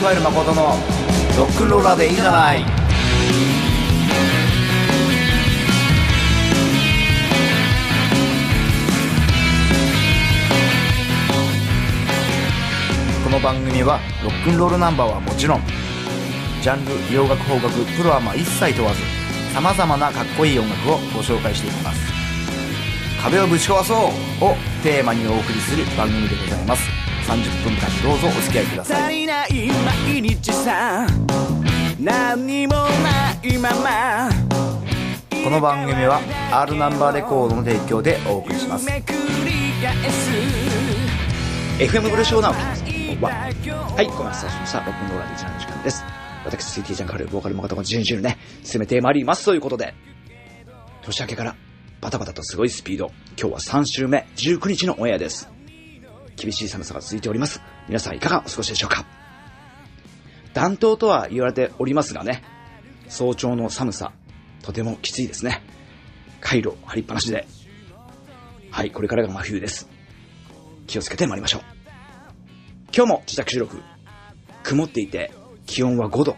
加える誠のロックンローラーでいいじゃない。この番組はロックンロールナンバーはもちろんジャンル洋楽邦楽プロアマ一切問わずさまざまなかっこいい音楽をご紹介していきます。壁をぶち壊そうをテーマにお送りする番組でございます。30分間どうぞお付き合いください。足りない毎日さ何にもないまま。この番組は R ナンバーレコードの提供でお送りします。FM ブルーショーナウ。は、はい、このスタートしました、ロックンローラーで一覧の時間です。私、スイーティージャンカル、ボーカルも方も順々ね、進めてまいりますということで、年明けからバタバタとすごいスピード、今日は3週目、19日のオンエアです。厳しい寒さが続いております。皆さんいかがお過ごしでしょうか？暖冬とは言われておりますがね、早朝の寒さ、とてもきついですね。回路張りっぱなしで、はい、これからが真冬です。気をつけて参りましょう。今日も自宅収録。曇っていて、気温は5度。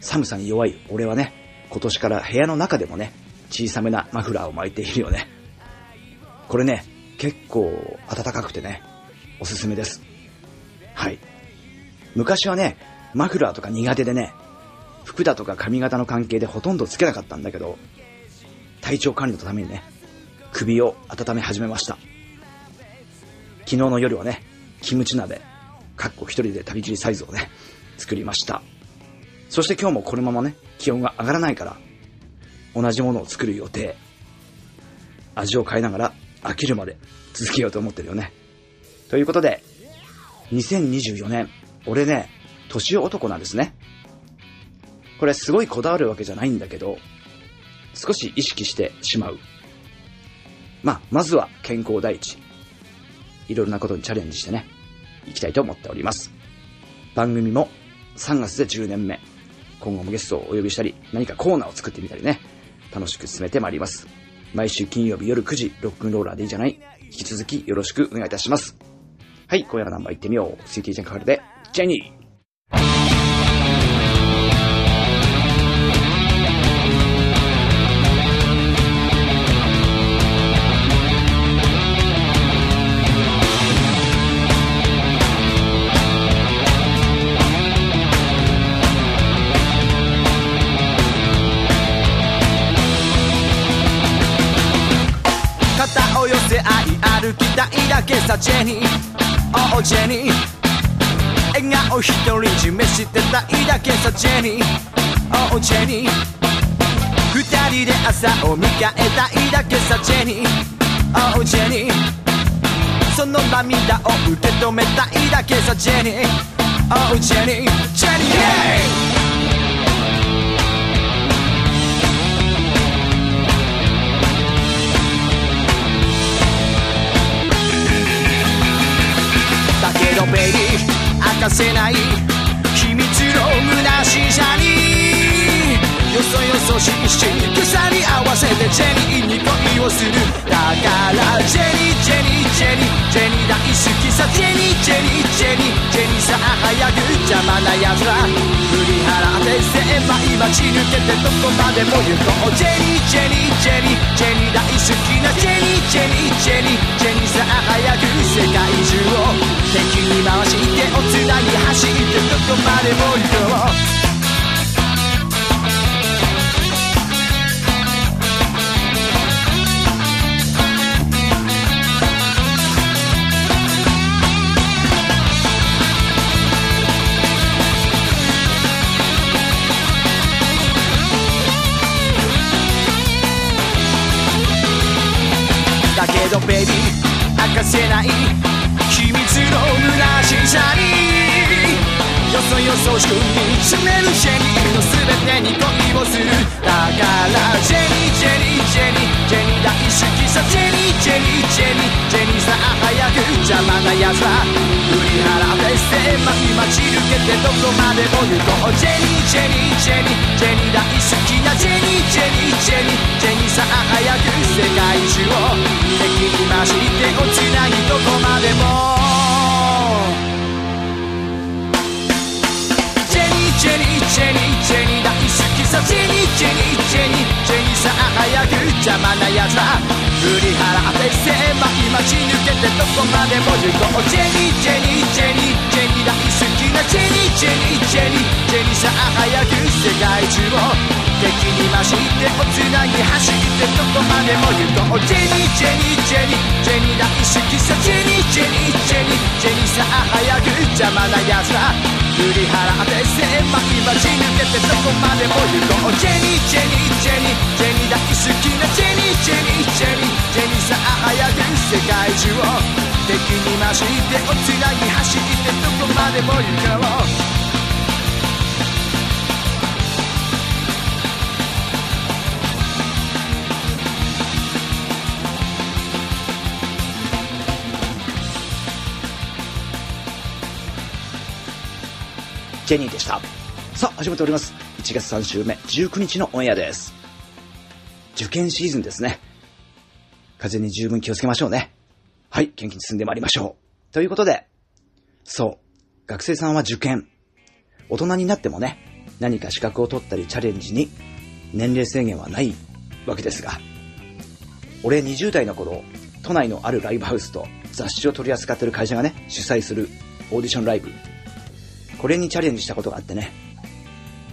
寒さに弱い俺はね、今年から部屋の中でもね、小さめなマフラーを巻いているよね。これね、結構暖かくてね、おすすめです。はい。昔はね、マフラーとか苦手でね、服だとか髪型の関係でほとんどつけなかったんだけど、体調管理のためにね、首を温め始めました。昨日の夜はね、キムチ鍋、かっこ一人で食べきりサイズをね、作りました。そして今日もこのままね、気温が上がらないから、同じものを作る予定。味を変えながら飽きるまで続けようと思ってるよね。ということで、2024年、俺ね、年男なんですね。これすごいこだわるわけじゃないんだけど、少し意識してしまう。まあ、まずは健康第一。いろいろなことにチャレンジしてね、行きたいと思っております。番組も3月で10年目。今後もゲストをお呼びしたり、何かコーナーを作ってみたりね、楽しく進めてまいります。毎週金曜日夜9時、ロックンローラーでいいじゃない？引き続きよろしくお願いいたします。はい、今夜のナンバー行ってみよう。CT ジャンカールで、ジェニーい歩きたいだけさジェニーおうジェニー笑顔一人占めしてたいだけさジェニーおうジェニー二人で朝を迎えたいだけさジェニーおうジェニーその涙を受け止めたいだけさジェニーおうジェニージェニーだかせない。秘密の虚しさに。よそよそしいし鎖合わせてジェニーに恋をするだからジェニージェニージェニージェニー大好きさジェニージェニージェニージェニーさあ早く邪魔なやつら振り払って狭い街抜けてどこまでも行こうジェニージェニージェニージェニー大好きなジェニージェニージェニージェニーさあ早く世界中を敵に回してをつなぎ走ってどこまでも行こうけどベビー明かせない秘密の虚しさに。よそよそしく見つめるジェニーの全てに恋をする。だからジェニー。邪魔な奴は振り払って狭き待ち抜けてどこまでも行こうジェニージェニージェニージェニー大好きなジェニージェニージェニージェニーさあ早く世界中を敵に回して落ちないどこまでもジェニージェニージェニージェニー大好きさチェニチェニチェニチェニさあ早く邪魔なやつら振り払って狭い待ち抜けてどこまでも行こうチェニチェニチェニチェニ大好きなチェニチェニチェニチェニさあ早く世界中を敵に増してをつなぎ走ってどこまでも行こうジェニージェニージェニージェニー大好きさジェニージェニージェニージェニーさあ早く邪魔な奴ら振り払って狭い街抜けてどこまでも行こうジェニージェニージェニージェニー大好きなジェニージェニージェニージェニーさあ早く世界中を敵に増してをつなぎ走ってどこまでも行こうジェニーでした。さあ、始まっております。1月3週目、19日のオンエアです。受験シーズンですね。風に十分気をつけましょうね。はい、元気に進んでまいりましょう。ということで、そう、学生さんは受験。大人になってもね、何か資格を取ったりチャレンジに年齢制限はないわけですが、俺20代の頃、都内のあるライブハウスと雑誌を取り扱ってる会社がね、主催するオーディションライブ。これにチャレンジしたことがあってね。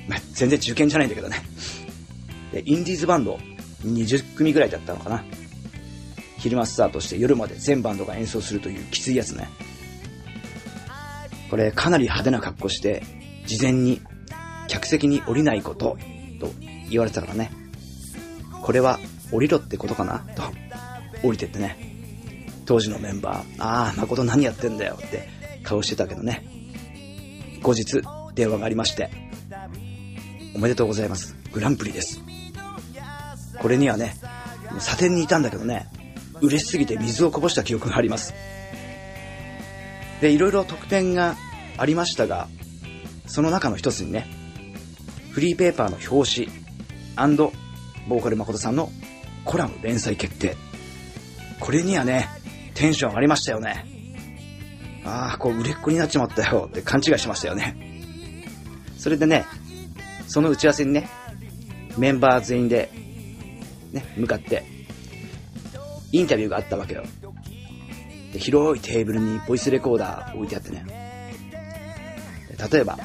まあ、全然受験じゃないんだけどね。で、インディーズバンド20組ぐらいだったのかな。昼間スタートして夜まで全バンドが演奏するというきついやつね。これかなり派手な格好して、事前に客席に降りないことと言われてたからね。これは降りろってことかな？と降りてってね。当時のメンバー、ああ、誠何やってんだよって顔してたけどね。後日電話がありまして、おめでとうございます。グランプリです。これにはね、査定にいたんだけどね、嬉しすぎて水をこぼした記憶があります。で、いろいろ特典がありましたが、その中の一つにね、フリーペーパーの表紙ボーカル誠さんのコラム連載決定。これにはね、テンション上がりましたよね。ああ、こう売れっ子になっちまったよって勘違いしましたよね。それでね、その打ち合わせにね、メンバー全員で、ね、向かって、インタビューがあったわけよ。で広いテーブルにボイスレコーダー置いてあってね。例えば、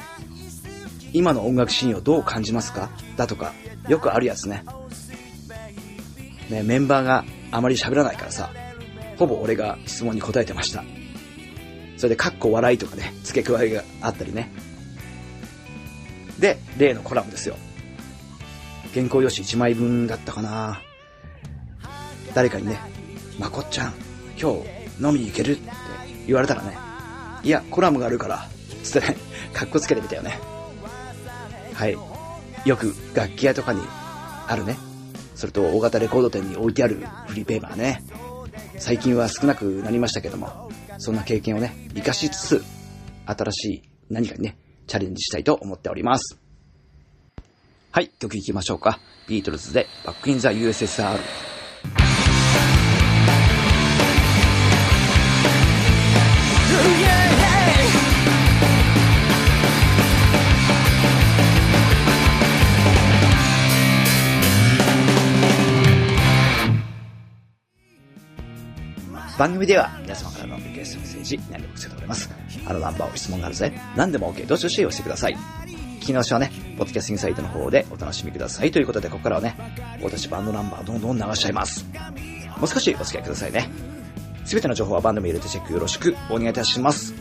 今の音楽シーンをどう感じますか？だとか、よくあるやつね。ね、メンバーがあまり喋らないからさ、ほぼ俺が質問に答えてました。それで、かっこ笑いとかね、付け加えがあったりね。で、例のコラムですよ。原稿用紙1枚分だったかな誰かにね、まこっちゃん、今日飲みに行けるって言われたらね、いや、コラムがあるから、つってね、かっこつけてみたよね。はい。よく楽器屋とかにあるね。それと大型レコード店に置いてあるフリーペーパーね。最近は少なくなりましたけども、そんな経験をね、活かしつつ、新しい何かにね、チャレンジしたいと思っております。はい、曲行きましょうか。ビートルズでバックインザ USSR。番組では皆様からのリクエストメッセージ何でも受けております。あのナンバーを質問があるぜ。何でも OK。どしどしお寄せください。聞き直しはね、ポッドキャスティングサイトの方でお楽しみください。ということで、ここからはね、私バンドナンバーどんどん流しちゃいます。もう少しお付き合いくださいね。すべての情報はバンドメールでチェックよろしくお願いいたします。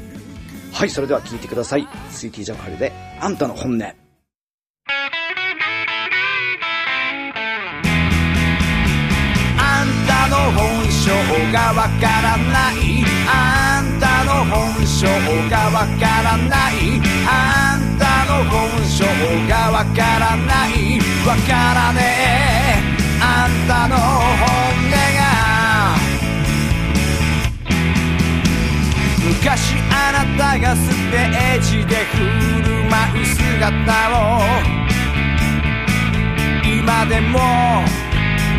はい、それでは聞いてください。スイーティージャンカルで、あんたの本音。がわからない。あんたの本性がわからない。あんたの本性がわからない。わからねえ。あんたの本音が。昔あなたがステージで振る舞う姿を。今でも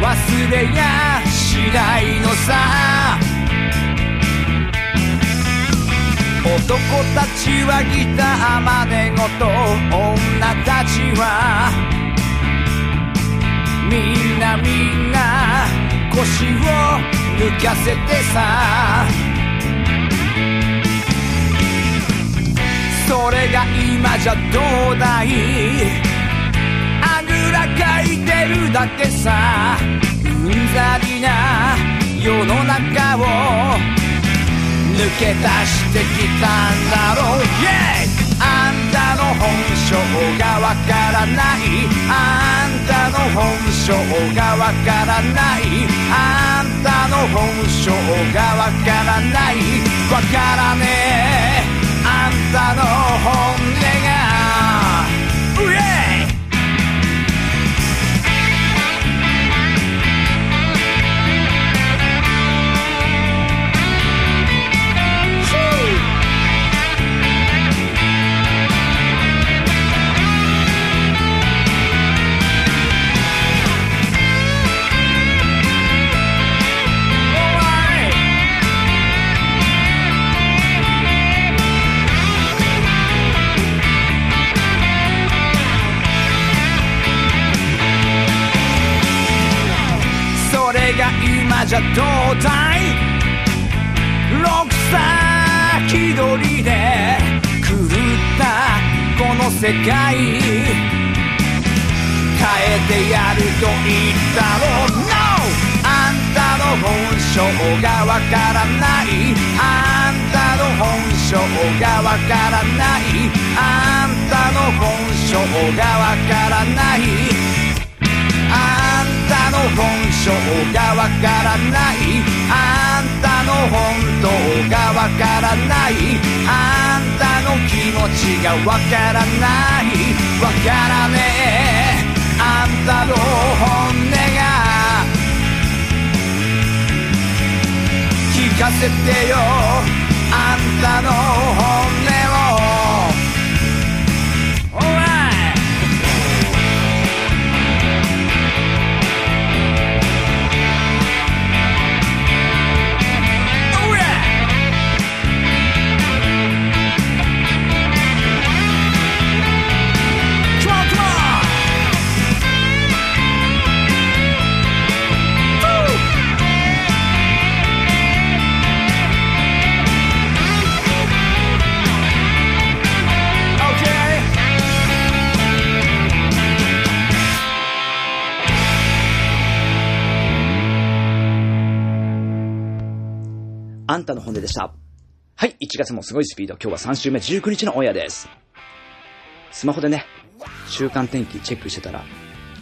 忘れやしないのさ。男たちはギターまでごと女たちはみんなみんな腰を抜かせてさ。それが今じゃどうだい？あぐらかいてるだけさ。ざりな世の中を抜け出してきたんだろう、yeah! あんたの本性がわからない。あんたの本性がわからない。あんたの本性がわからない。わからねえ。あんたの本音ががわからない。あんたの本性がわからない。あんたの本性がわからない。あんたの本当がわからない。あんたの気持ちがわからない。わからねえ。あんたの本音が。聞かせてよ。あんたの本音あんたの本音でした。はい、1月もすごいスピード。今日は3週目19日のオンエアです。スマホでね、週間天気チェックしてたら、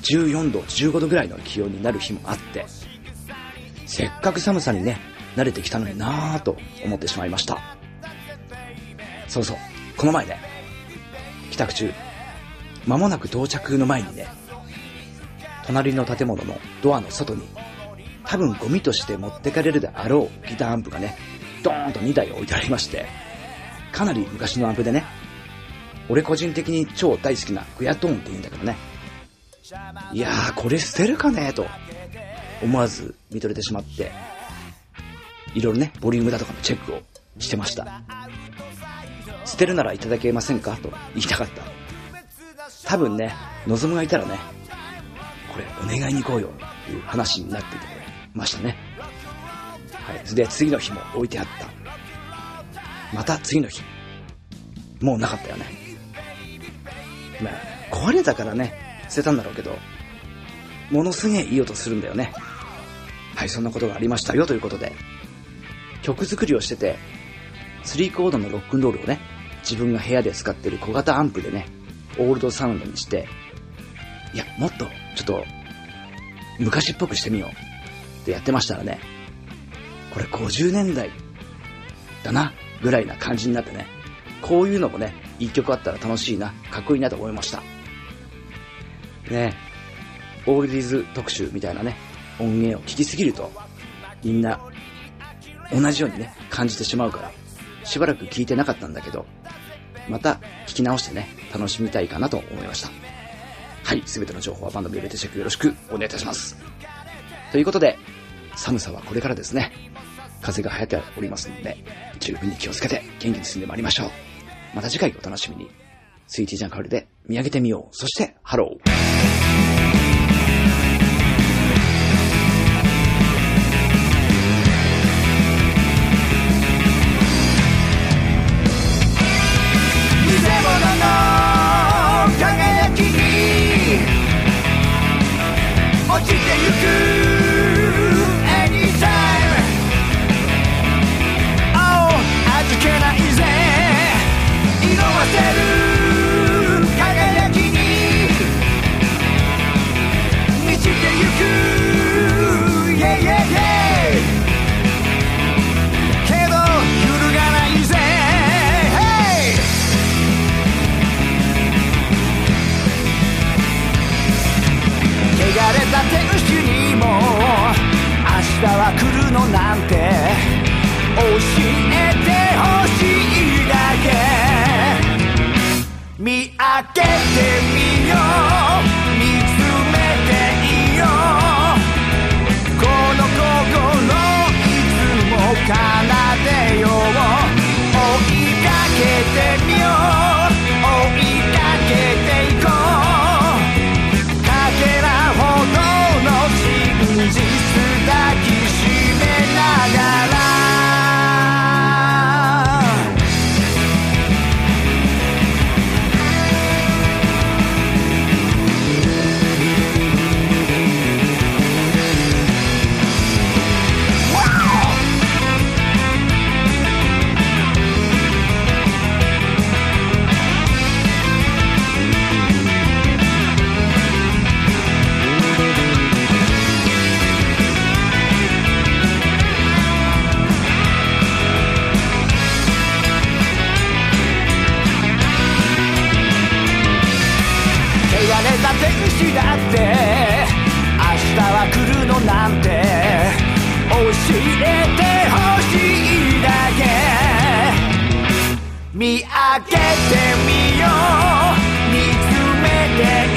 14度、15度ぐらいの気温になる日もあって、せっかく寒さにね、慣れてきたのになぁと思ってしまいました。そうそう、この前ね、帰宅中、間もなく到着の前にね、隣の建物のドアの外に多分ゴミとして持ってかれるであろうギターアンプがね、ドーンと2台置いてありまして、かなり昔のアンプでね、俺個人的に超大好きなグヤトーンって言うんだけどね、いやーこれ捨てるかねと思わず見とれてしまって、いろいろね、ボリュームだとかのチェックをしてました。捨てるならいただけませんか？と言いたかった。多分ね、望むがいたらね、これお願いに行こうよっていう話になっててましたね。はい。で、次の日も置いてあった。また次の日。もうなかったよね。まあ、壊れたからね、捨てたんだろうけど、ものすげえいい音するんだよね。はい、そんなことがありましたよということで、曲作りをしてて、3コードのロックンロールをね、自分が部屋で使ってる小型アンプでね、オールドサウンドにして、いや、もっと、ちょっと、昔っぽくしてみようってやってましたらね、これ50年代だな、ぐらいな感じになってね、こういうのもね、一曲あったら楽しいな、かっこいいなと思いました。ねオールディーズ特集みたいなね、音源を聞きすぎると、みんな、同じようにね、感じてしまうから、しばらく聞いてなかったんだけど、また聞き直してね、楽しみたいかなと思いました。はい、すべての情報はバンドビューレテチェックよろしくお願いいたします。ということで、寒さはこれからですね。風が流行っておりますので、十分に気をつけて元気に進んでまいりましょう。また次回お楽しみに。スイーティージャンカールで見上げてみよう。そして、ハロー。みよう。見つめて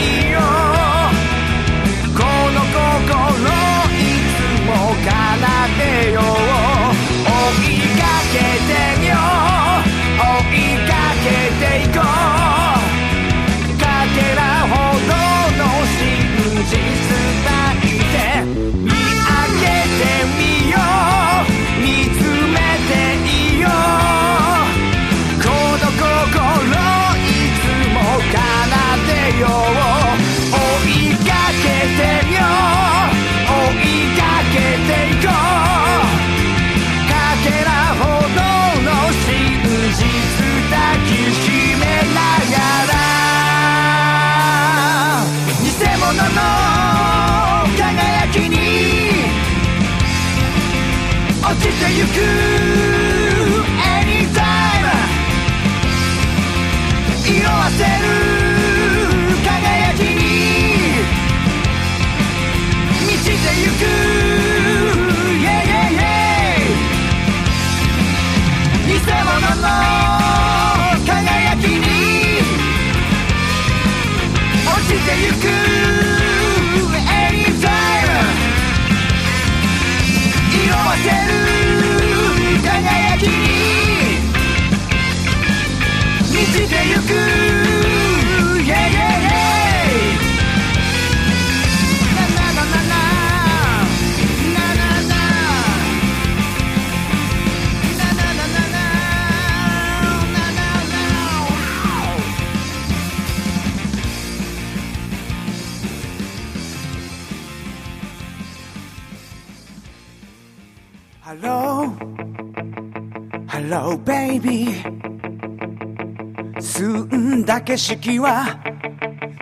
だ景色は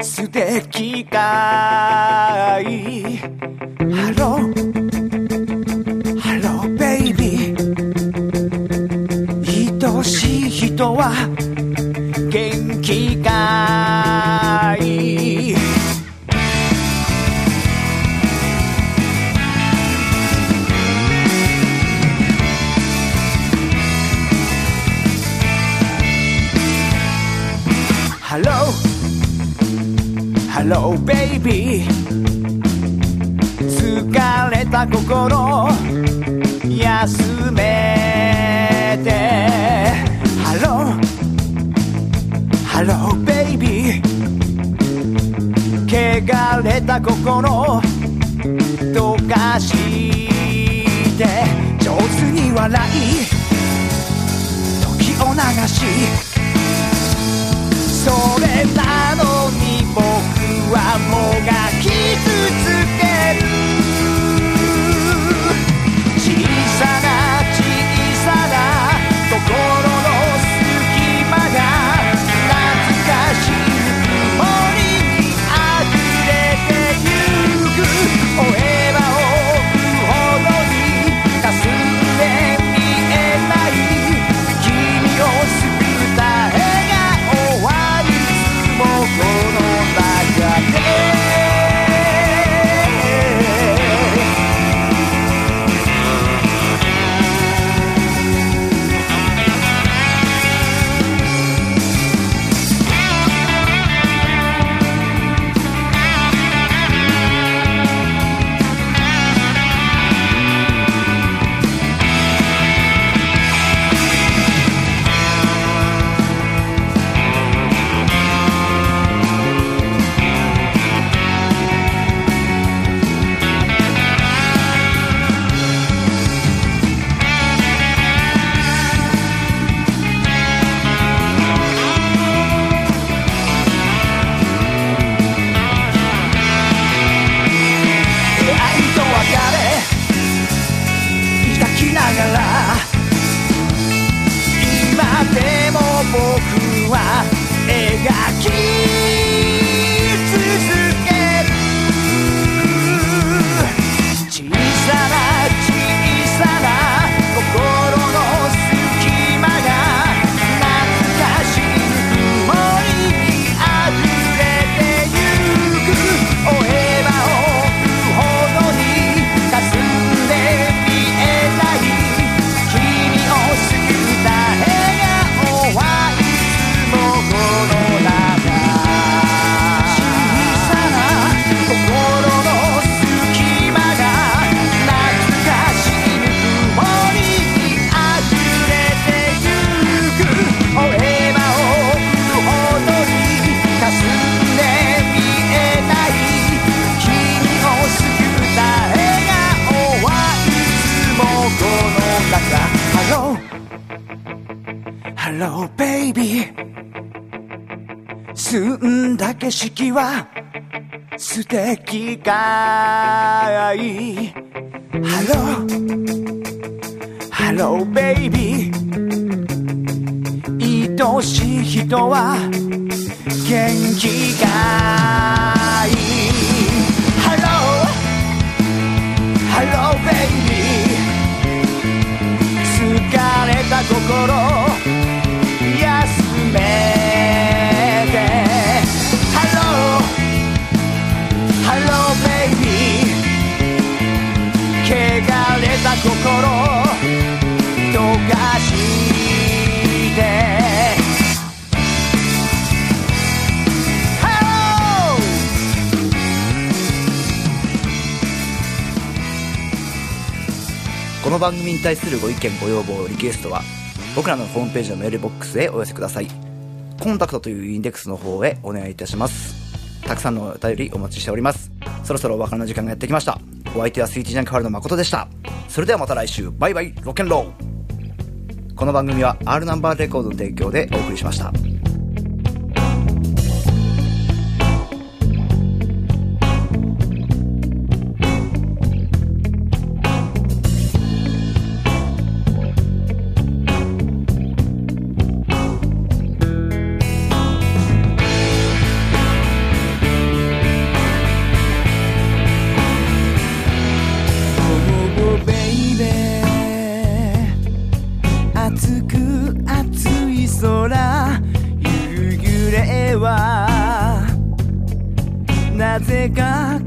素敵かい？ハロー。ろう baby. 疲れた心休めて。ハローハローベイビー baby. 汚れた心どかして。上手に笑い時を流し。それなのに僕はもがき続けるすてきかい。 Hello hello baby いとしいひとはげんきかい。 Hello hello baby つかれたここ心。心溶かして。この番組に対するご意見ご要望リクエストは僕らのホームページのメールボックスへお寄せください。コンタクトというインデックスの方へお願いいたします。たくさんのお便りお待ちしております。そろそろお別れの時間がやってきました。お相手はスイーティージャンクハルの誠でした。それではまた来週。バイバイ。ロケンローこの番組は R ナンバーレコードの提供でお送りしました「はなぜか